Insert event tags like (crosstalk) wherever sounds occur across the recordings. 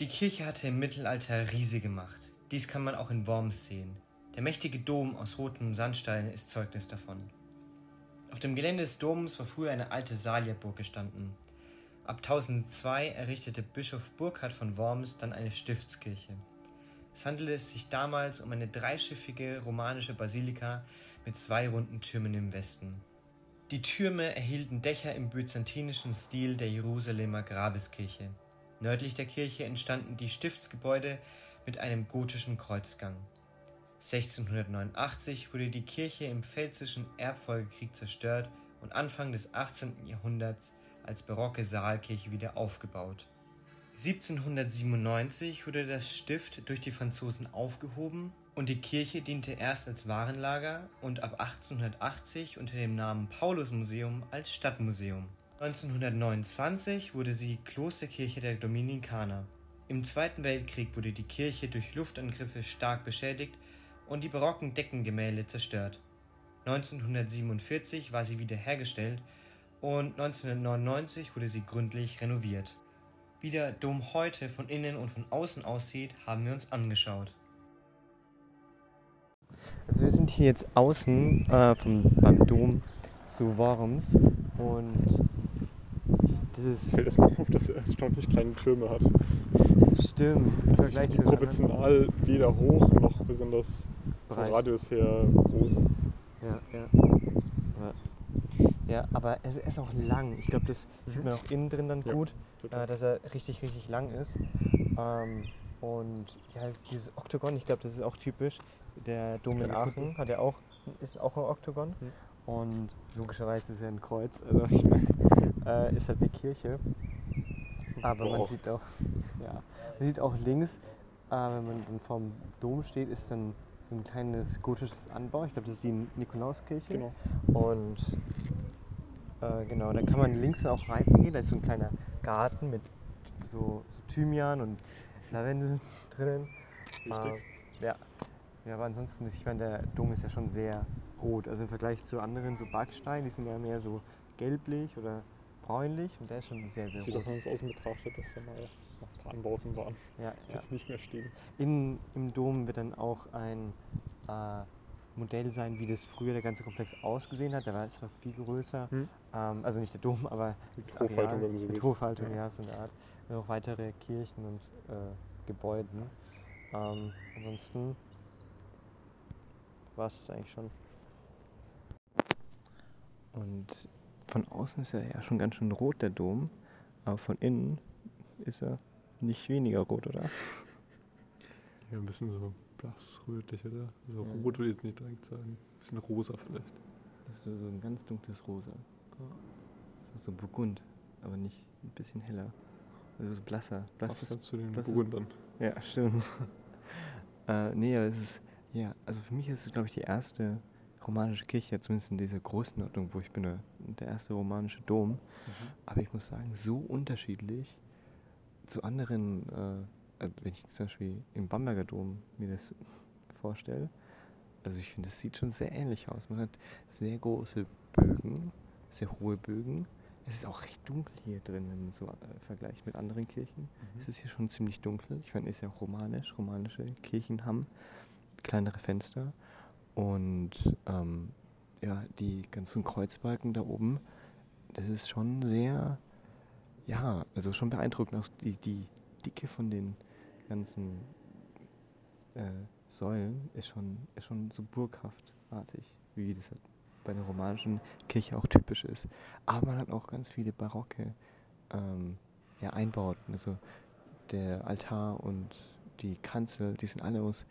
Die Kirche hatte im Mittelalter riesige Macht. Dies kann man auch in Worms sehen. Der mächtige Dom aus rotem Sandstein ist Zeugnis davon. Auf dem Gelände des Doms war früher eine alte Salierburg gestanden. Ab 1002 errichtete Bischof Burkhard von Worms dann eine Stiftskirche. Es handelte sich damals um eine dreischiffige romanische Basilika mit zwei runden Türmen im Westen. Die Türme erhielten Dächer im byzantinischen Stil der Jerusalemer Grabeskirche. Nördlich der Kirche entstanden die Stiftsgebäude mit einem gotischen Kreuzgang. 1689 wurde die Kirche im Pfälzischen Erbfolgekrieg zerstört und Anfang des 18. Jahrhunderts als barocke Saalkirche wieder aufgebaut. 1797 wurde das Stift durch die Franzosen aufgehoben und die Kirche diente erst als Warenlager und ab 1880 unter dem Namen Paulusmuseum als Stadtmuseum. 1929 wurde sie Klosterkirche der Dominikaner. Im Zweiten Weltkrieg wurde die Kirche durch Luftangriffe stark beschädigt und die barocken Deckengemälde zerstört. 1947 war sie wiederhergestellt und 1999 wurde sie gründlich renoviert. Wie der Dom heute von innen und von außen aussieht, haben wir uns angeschaut. Also wir sind hier jetzt außen äh, vom, beim Dom zu Worms und ist. Fällt erstmal auf, dass er erstaunlich kleine Türme hat. Stimmt, im Vergleich zu proportional weder hoch noch besonders vom Radius her groß. Ja, ja. Ja, ja aber er ist auch lang. Ich glaube, das mhm. sieht man auch innen drin dann ja, gut, äh, dass er richtig, richtig lang ist. Ähm, und ja, dieses Oktogon, ich glaube, das ist auch typisch. Der Dom in Aachen hat ja auch, ist auch ein Oktogon. Mhm. Und logischerweise ist er ein Kreuz. Also ich meine, äh, ist halt eine Kirche. Aber man sieht auch, ja, man sieht auch links, äh, wenn man dann vorm Dom steht, ist dann so ein kleines gotisches Anbau. Ich glaube, das ist die Nikolauskirche. Genau. Und äh, genau, da kann man links auch reingehen. Da ist so ein kleiner Garten mit so, so Thymian und Lavendel drinnen. Äh, ja. ja, aber ansonsten, ich meine, der Dom ist ja schon sehr rot. Also im Vergleich zu anderen so Backsteinen, die sind ja mehr so gelblich oder bräunlich und der ist schon sehr, sehr Sieht rot. Sieht auch von außen betrachtet, dass da mal noch ein paar Anbauten waren, ja, die ja. jetzt nicht mehr stehen. In, Im Dom wird dann auch ein äh, Modell sein, wie das früher der ganze Komplex ausgesehen hat. Der war zwar viel größer, hm. ähm, also nicht der Dom, aber mit Hofhaltung, Areal, so mit Hofhaltung, ja. ja, so eine Art. Noch weitere Kirchen und äh, Gebäuden. Ähm, ansonsten war es eigentlich schon. Und von außen ist er ja schon ganz schön rot, der Dom. Aber von innen ist er nicht weniger rot, oder? Ja, ein bisschen so blass rötlich, oder? So ja. rot würde ich jetzt nicht direkt sagen. Ein bisschen rosa vielleicht. Das ist so, so ein ganz dunkles Rosa. So, so burgund, aber nicht ein bisschen heller. Also so blasser. Blass Was kannst du den Burgundern? Ja, stimmt. (laughs) äh, nee, aber es ist, ja, also für mich ist es, glaube ich, die erste romanische Kirche, zumindest in dieser Größenordnung, wo ich bin, der erste romanische Dom. Mhm. Aber ich muss sagen, so unterschiedlich zu anderen, äh, also wenn ich zum Beispiel im Bamberger Dom mir das vorstelle, also ich finde, das sieht schon sehr ähnlich aus. Man hat sehr große Bögen, sehr hohe Bögen. Es ist auch recht dunkel hier drin, wenn man so äh, vergleicht mit anderen Kirchen. Mhm. Es ist hier schon ziemlich dunkel. Ich meine, es ist ja auch romanisch. Romanische Kirchen haben kleinere Fenster. Und ähm, ja, die ganzen Kreuzbalken da oben, das ist schon sehr, ja, also schon beeindruckend. Auch die, die Dicke von den ganzen äh, Säulen ist schon, ist schon so burghaftartig, wie das halt bei der romanischen Kirche auch typisch ist. Aber man hat auch ganz viele barocke ähm, ja, Einbauten. Also der Altar und die Kanzel, die sind alle aus,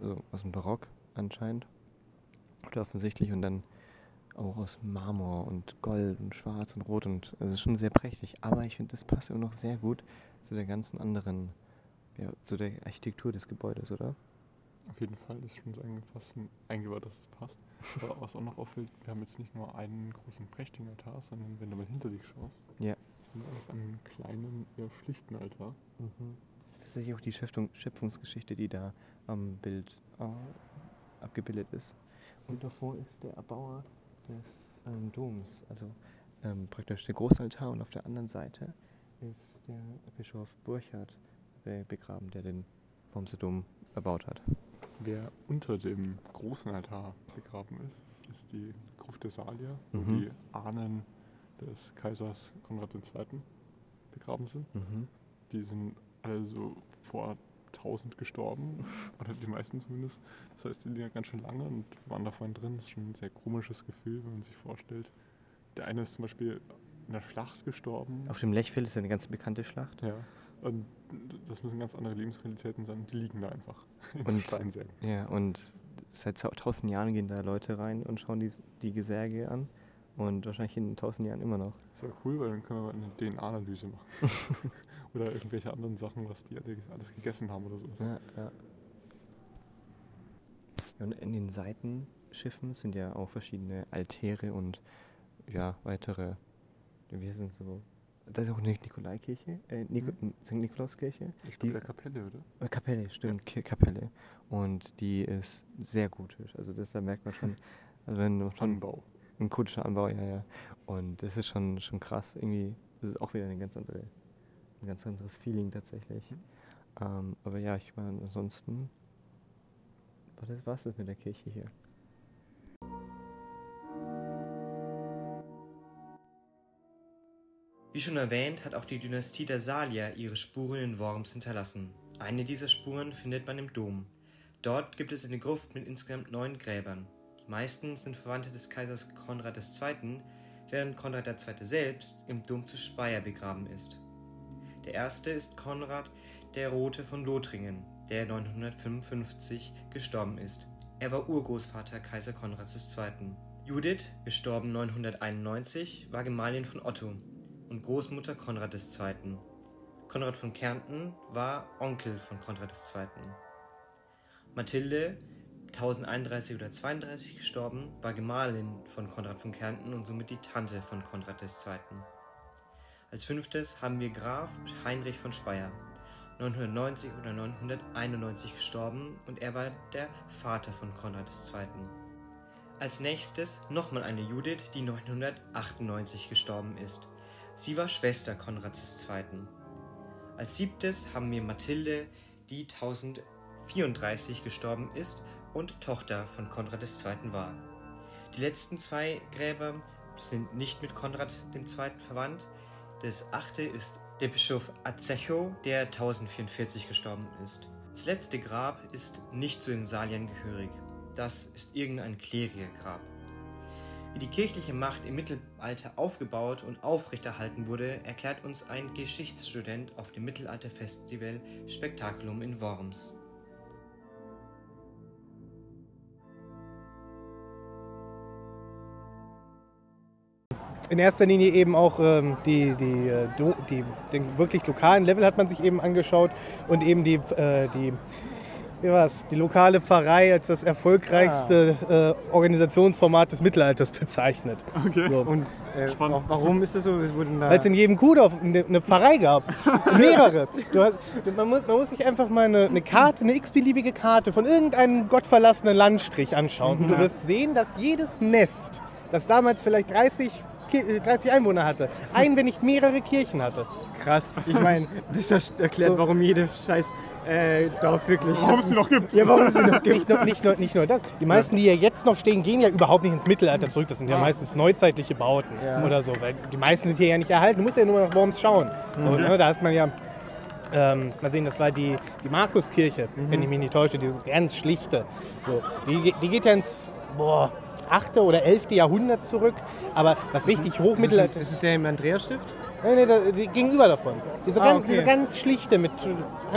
also aus dem Barock anscheinend. Oder offensichtlich. Und dann auch aus Marmor und Gold und Schwarz und Rot. Und es ist schon sehr prächtig. Aber ich finde, das passt immer noch sehr gut zu der ganzen anderen, ja, zu der Architektur des Gebäudes, oder? Auf jeden Fall ist schon so eingebaut, dass es passt. (laughs) Aber was auch noch auffällt, wir haben jetzt nicht nur einen großen prächtigen Altar, sondern wenn du mal hinter dich schaust, ja. haben wir auch einen kleinen, eher schlichten Altar. Mhm. Das ist tatsächlich auch die Schöpfung, Schöpfungsgeschichte, die da am Bild äh, abgebildet ist. Und davor ist der Erbauer des ähm, Doms, also ähm, praktisch der Großaltar und auf der anderen Seite ist der Bischof Burchard be begraben, der den Wormser Dom erbaut hat. Wer unter dem großen Altar begraben ist, ist die Gruft der Salier, wo Mhm. die Ahnen des Kaisers Konrad II. begraben sind. Mhm. Die sind also vor 1000 gestorben, (laughs) oder die meisten zumindest. Das heißt, die liegen ja ganz schön lange und waren da vorhin drin. Das ist schon ein sehr komisches Gefühl, wenn man sich vorstellt. Der eine ist zum Beispiel in der Schlacht gestorben. Auf dem Lechfeld ist eine ganz bekannte Schlacht. Ja. Und das müssen ganz andere Lebensrealitäten sein. Die liegen da einfach. (laughs) in Und- Steinsägen. Ja, und seit tausend Jahren gehen da Leute rein und schauen die, die Gesärge an. Und wahrscheinlich in tausend Jahren immer noch. Das wäre cool, weil dann können wir eine DNA-Analyse machen. (laughs) oder irgendwelche anderen Sachen, was die alle- alles gegessen haben oder so. Ja, ja. ja und in den Seitenschiffen sind ja auch verschiedene Altäre und ja, weitere. Wir sind so. Da ist auch eine Nikolaikirche, äh, Nik Mhm. St. Nikolauskirche. Ich glaube, der Kapelle, oder? Äh, Kapelle, stimmt, Ki- Kapelle. Und die ist sehr gotisch. Also das da merkt man schon, (laughs) also wenn schon Anbau. ein gotischer Anbau, ja, ja. Und das ist schon, schon krass. Irgendwie, das ist auch wieder eine ganz andere, ein ganz anderes Feeling tatsächlich. Mhm. Ähm, aber ja, ich meine, ansonsten war das war's das mit der Kirche hier. Wie schon erwähnt, hat auch die Dynastie der Salier ihre Spuren in Worms hinterlassen. Eine dieser Spuren findet man im Dom. Dort gibt es eine Gruft mit insgesamt neun Gräbern. Die meisten sind Verwandte des Kaisers Konrad II., während Konrad II. selbst im Dom zu Speyer begraben ist. Der erste ist Konrad der Rote von Lothringen, der 955 gestorben ist. Er war Urgroßvater Kaiser Konrads II. Judith, gestorben 991, war Gemahlin von Otto und Großmutter Konrad II. Konrad von Kärnten war Onkel von Konrad II. Mathilde, 1031 oder 32 gestorben, war Gemahlin von Konrad von Kärnten und somit die Tante von Konrad II. Als fünftes haben wir Graf Heinrich von Speyer, 990 oder 991 gestorben und er war der Vater von Konrad II. Als nächstes nochmal eine Judith, die 998 gestorben ist. Sie war Schwester Konrads II. Als siebtes haben wir Mathilde, die 1034 gestorben ist und Tochter von Konrad II. war. Die letzten zwei Gräber sind nicht mit Konrad II. verwandt. Das achte ist der Bischof Azecho, der 1044 gestorben ist. Das letzte Grab ist nicht zu den Saliern gehörig. Das ist irgendein Kleriergrab. Wie die kirchliche Macht im Mittelalter aufgebaut und aufrechterhalten wurde, erklärt uns ein Geschichtsstudent auf dem Mittelalterfestival Spektakulum in Worms. In erster Linie eben auch ähm, die, die, äh, die, den wirklich lokalen Level hat man sich eben angeschaut und eben die, äh, die, wie war's, die lokale Pfarrei als das erfolgreichste äh, Organisationsformat des Mittelalters (laughs) bezeichnet. Okay. So. Und äh, warum ist das so? Weil es in jedem Kuhdorf eine, eine Pfarrei gab. (laughs) Mehrere. Du hast, man, muss, man muss sich einfach mal eine, eine Karte, eine x-beliebige Karte von irgendeinem gottverlassenen Landstrich anschauen. Und du wirst sehen, dass jedes Nest, das damals vielleicht 30, Ki- äh, 30 Einwohner hatte, ein, wenn nicht mehrere Kirchen hatte. krass. Ich meine, das erklärt, So. warum jede scheiß äh, Dorf wirklich. Warum es die noch gibt? Ja, warum es die noch gibt. Nicht nur, nicht, nur, nicht nur das. Die meisten, die ja jetzt noch stehen, gehen ja überhaupt nicht ins Mittelalter zurück. Das sind ja meistens neuzeitliche Bauten Ja. oder so. Weil die meisten sind hier ja nicht erhalten. Du musst ja nur nach Worms schauen. So, ne, da hast man ja. Ähm, mal sehen, das war die, die Markuskirche, wenn ich mich nicht täusche, diese ganz schlichte. So, die, die geht ja ins boah, 8. oder 11. Jahrhundert zurück. Aber was richtig hochmittelalter Das ist der im Andreasstift? Da, die gegenüber davon. Diese, Ah, ganz, okay. diese ganz schlichte, mit,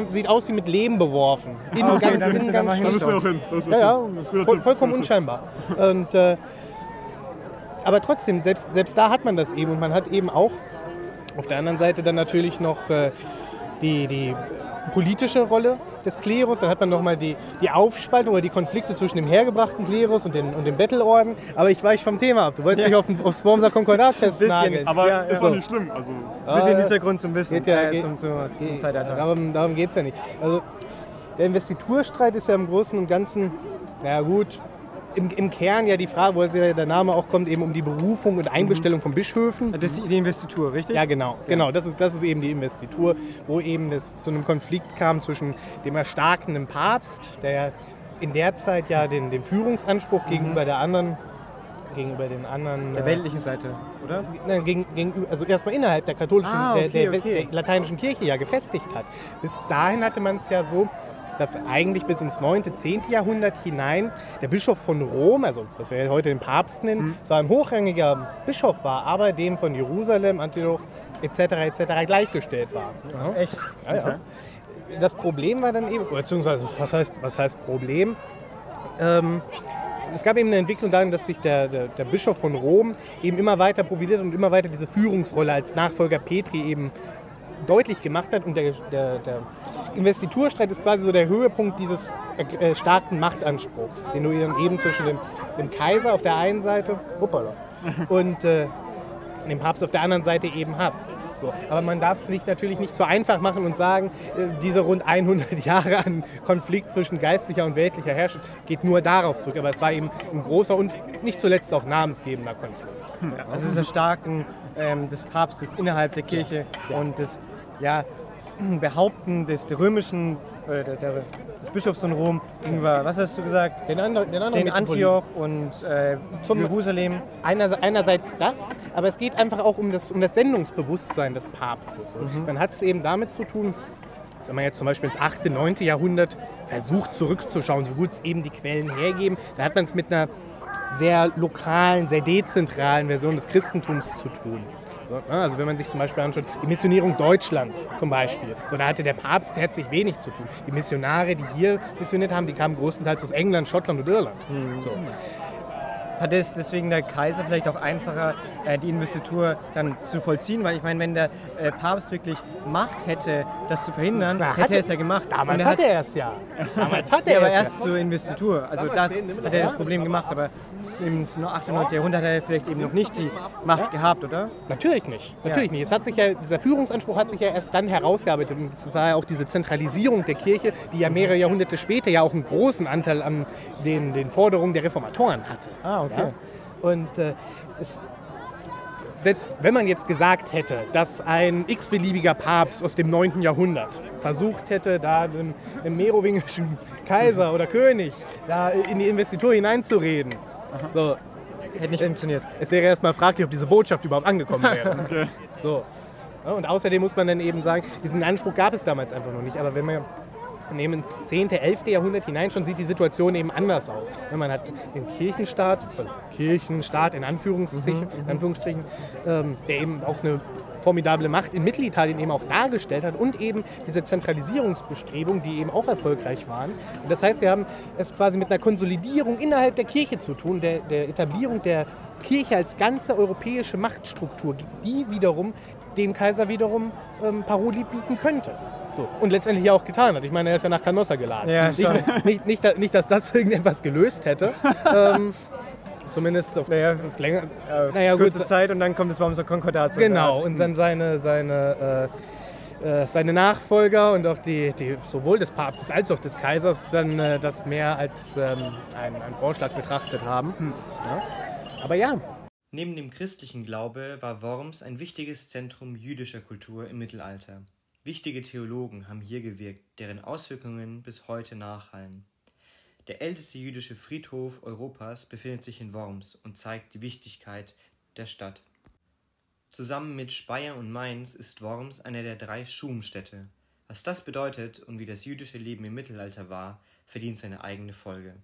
sieht aus wie mit Lehm beworfen. Innen Ah, okay, ganz, innen ganz Da müssen wir auch hin. Das ist Ja, ja, voll, vollkommen unscheinbar. Und, äh, aber trotzdem, selbst, selbst da hat man das eben. Und man hat eben auch auf der anderen Seite dann natürlich noch äh, die, die politische Rolle des Klerus. Dann hat man nochmal die, die Aufspaltung oder die Konflikte zwischen dem hergebrachten Klerus und, den, und dem Bettelorden. Aber ich weiche vom Thema ab. Du wolltest Ja. mich auf, aufs Wormser Konkordat Bisschen. festnageln. Aber Ja, ist ja. auch nicht schlimm. Also, bisschen Äh, Hintergrund zum Wissen. geht ja- äh, geht- zum, zum, zum Zeitalter. Darum, darum geht es ja nicht. Also, der Investiturstreit ist ja im Großen und Ganzen, naja gut, im, im Kern ja die Frage, wo der Name auch kommt, eben um die Berufung und Einbestellung von Bischöfen. Das ist die Investitur, richtig? Ja, genau. Genau, das ist, das ist eben die Investitur, wo eben es zu einem Konflikt kam zwischen dem erstarkenden Papst, der in der Zeit ja den, den Führungsanspruch gegenüber der anderen gegenüber den anderen. Der weltlichen Seite, oder? Nein, gegen, gegenüber, also erstmal innerhalb der katholischen, Ah, okay, der, der, okay. der lateinischen Kirche ja gefestigt hat. Bis dahin hatte man es ja so, dass eigentlich bis ins 9., 10. Jahrhundert hinein der Bischof von Rom, also was wir heute den Papst nennen, Mhm. zwar ein hochrangiger Bischof war, aber dem von Jerusalem, Antioch etc. etc. gleichgestellt war. Ja. Echt? Ja, ja. Das Problem war dann eben, beziehungsweise was heißt, was heißt Problem? Ähm, es gab eben eine Entwicklung darin, dass sich der, der, der Bischof von Rom eben immer weiter profiliert und immer weiter diese Führungsrolle als Nachfolger Petri eben deutlich gemacht hat. Und der, der, der Investiturstreit ist quasi so der Höhepunkt dieses äh, starken Machtanspruchs, den du eben zwischen dem, dem Kaiser auf der einen Seite hoppala, und äh, dem Papst auf der anderen Seite eben hast. So. Aber man darf es natürlich nicht so einfach machen und sagen, äh, diese rund 100 Jahre an Konflikt zwischen geistlicher und weltlicher Herrschaft geht nur darauf zurück. Aber es war eben ein großer und nicht zuletzt auch namensgebender Konflikt. Also das Erstarken ähm, des Papstes innerhalb der Kirche und das ja, Behaupten des der römischen, äh, der, der, des Bischofs von Rom gegenüber, was hast du gesagt? Den, anderen, den, anderen Den. Antioch und äh, Zum- Jerusalem. Einer, einerseits das, aber es geht einfach auch um das, um das Sendungsbewusstsein des Papstes. Und Man hat es eben damit zu tun, dass man jetzt zum Beispiel ins 8., 9. Jahrhundert versucht zurückzuschauen, so gut es eben die Quellen hergeben. Da hat man es mit einer sehr lokalen, sehr dezentralen Version des Christentums zu tun. Ne, Also wenn man sich zum Beispiel anschaut, die Missionierung Deutschlands zum Beispiel, so, da hatte der Papst herzlich wenig zu tun. Die Missionare, die hier missioniert haben, die kamen größtenteils aus England, Schottland und Irland. So. Hat es deswegen der Kaiser vielleicht auch einfacher, äh, die Investitur dann zu vollziehen? Weil ich meine, wenn der äh, Papst wirklich Macht hätte, das zu verhindern, Na, hätte hat er es ja gemacht. Damals er hatte er es ja. Damals hatte Ja, er aber es erst ja. zur Investitur. Also das hat er das Problem gemacht. Aber im 8. und 9. Jahrhundert hat er vielleicht eben noch nicht die Macht gehabt, oder? Natürlich nicht. Natürlich nicht. Es hat sich ja, dieser Führungsanspruch hat sich ja erst dann herausgearbeitet. Und es war ja auch diese Zentralisierung der Kirche, die ja mehrere Jahrhunderte später ja auch einen großen Anteil an den, den Forderungen der Reformatoren hatte. Ah, okay. Ja? Und äh, es, selbst wenn man jetzt gesagt hätte, dass ein x-beliebiger Papst aus dem 9. Jahrhundert versucht hätte, da den, den merowingischen (laughs) Kaiser oder König da in die Investitur hineinzureden, so, Hätte nicht funktioniert. es wäre erstmal fraglich, ob diese Botschaft überhaupt angekommen wäre. (laughs) so. Ja, und außerdem muss man dann eben sagen, diesen Anspruch gab es damals einfach noch nicht. Aber wenn nehmen ins 10., 11. Jahrhundert hinein, schon sieht die Situation eben anders aus. Man hat den Kirchenstaat, also Kirchenstaat in Anführungsstrichen, in Anführungsstrichen ähm, der eben auch eine formidable Macht in Mittelitalien eben auch dargestellt hat und eben diese Zentralisierungsbestrebungen, die eben auch erfolgreich waren. Und das heißt, wir haben es quasi mit einer Konsolidierung innerhalb der Kirche zu tun, der, der Etablierung der Kirche als ganze europäische Machtstruktur, die wiederum dem Kaiser wiederum ähm, Paroli bieten könnte. So. Und letztendlich ja auch getan hat. Ich meine, er ist ja nach Canossa geladen. Ja, nicht, (laughs) nicht, nicht, nicht, dass das (laughs) irgendetwas gelöst hätte. ähm, zumindest auf, Naja, auf länger. Äh, Naja, gut, kurze Zeit und dann kommt das Wormser Konkordat. Genau, und dann seine, seine, äh, äh, seine Nachfolger und auch die, die sowohl des Papstes als auch des Kaisers dann äh, das mehr als ähm, einen, einen Vorschlag betrachtet haben. Ja. Aber ja, Neben dem christlichen Glaube war Worms ein wichtiges Zentrum jüdischer Kultur im Mittelalter. Wichtige Theologen haben hier gewirkt, deren Auswirkungen bis heute nachhallen. Der älteste jüdische Friedhof Europas befindet sich in Worms und zeigt die Wichtigkeit der Stadt. Zusammen mit Speyer und Mainz ist Worms eine der drei Schumstädte. Was das bedeutet und wie das jüdische Leben im Mittelalter war, verdient seine eigene Folge.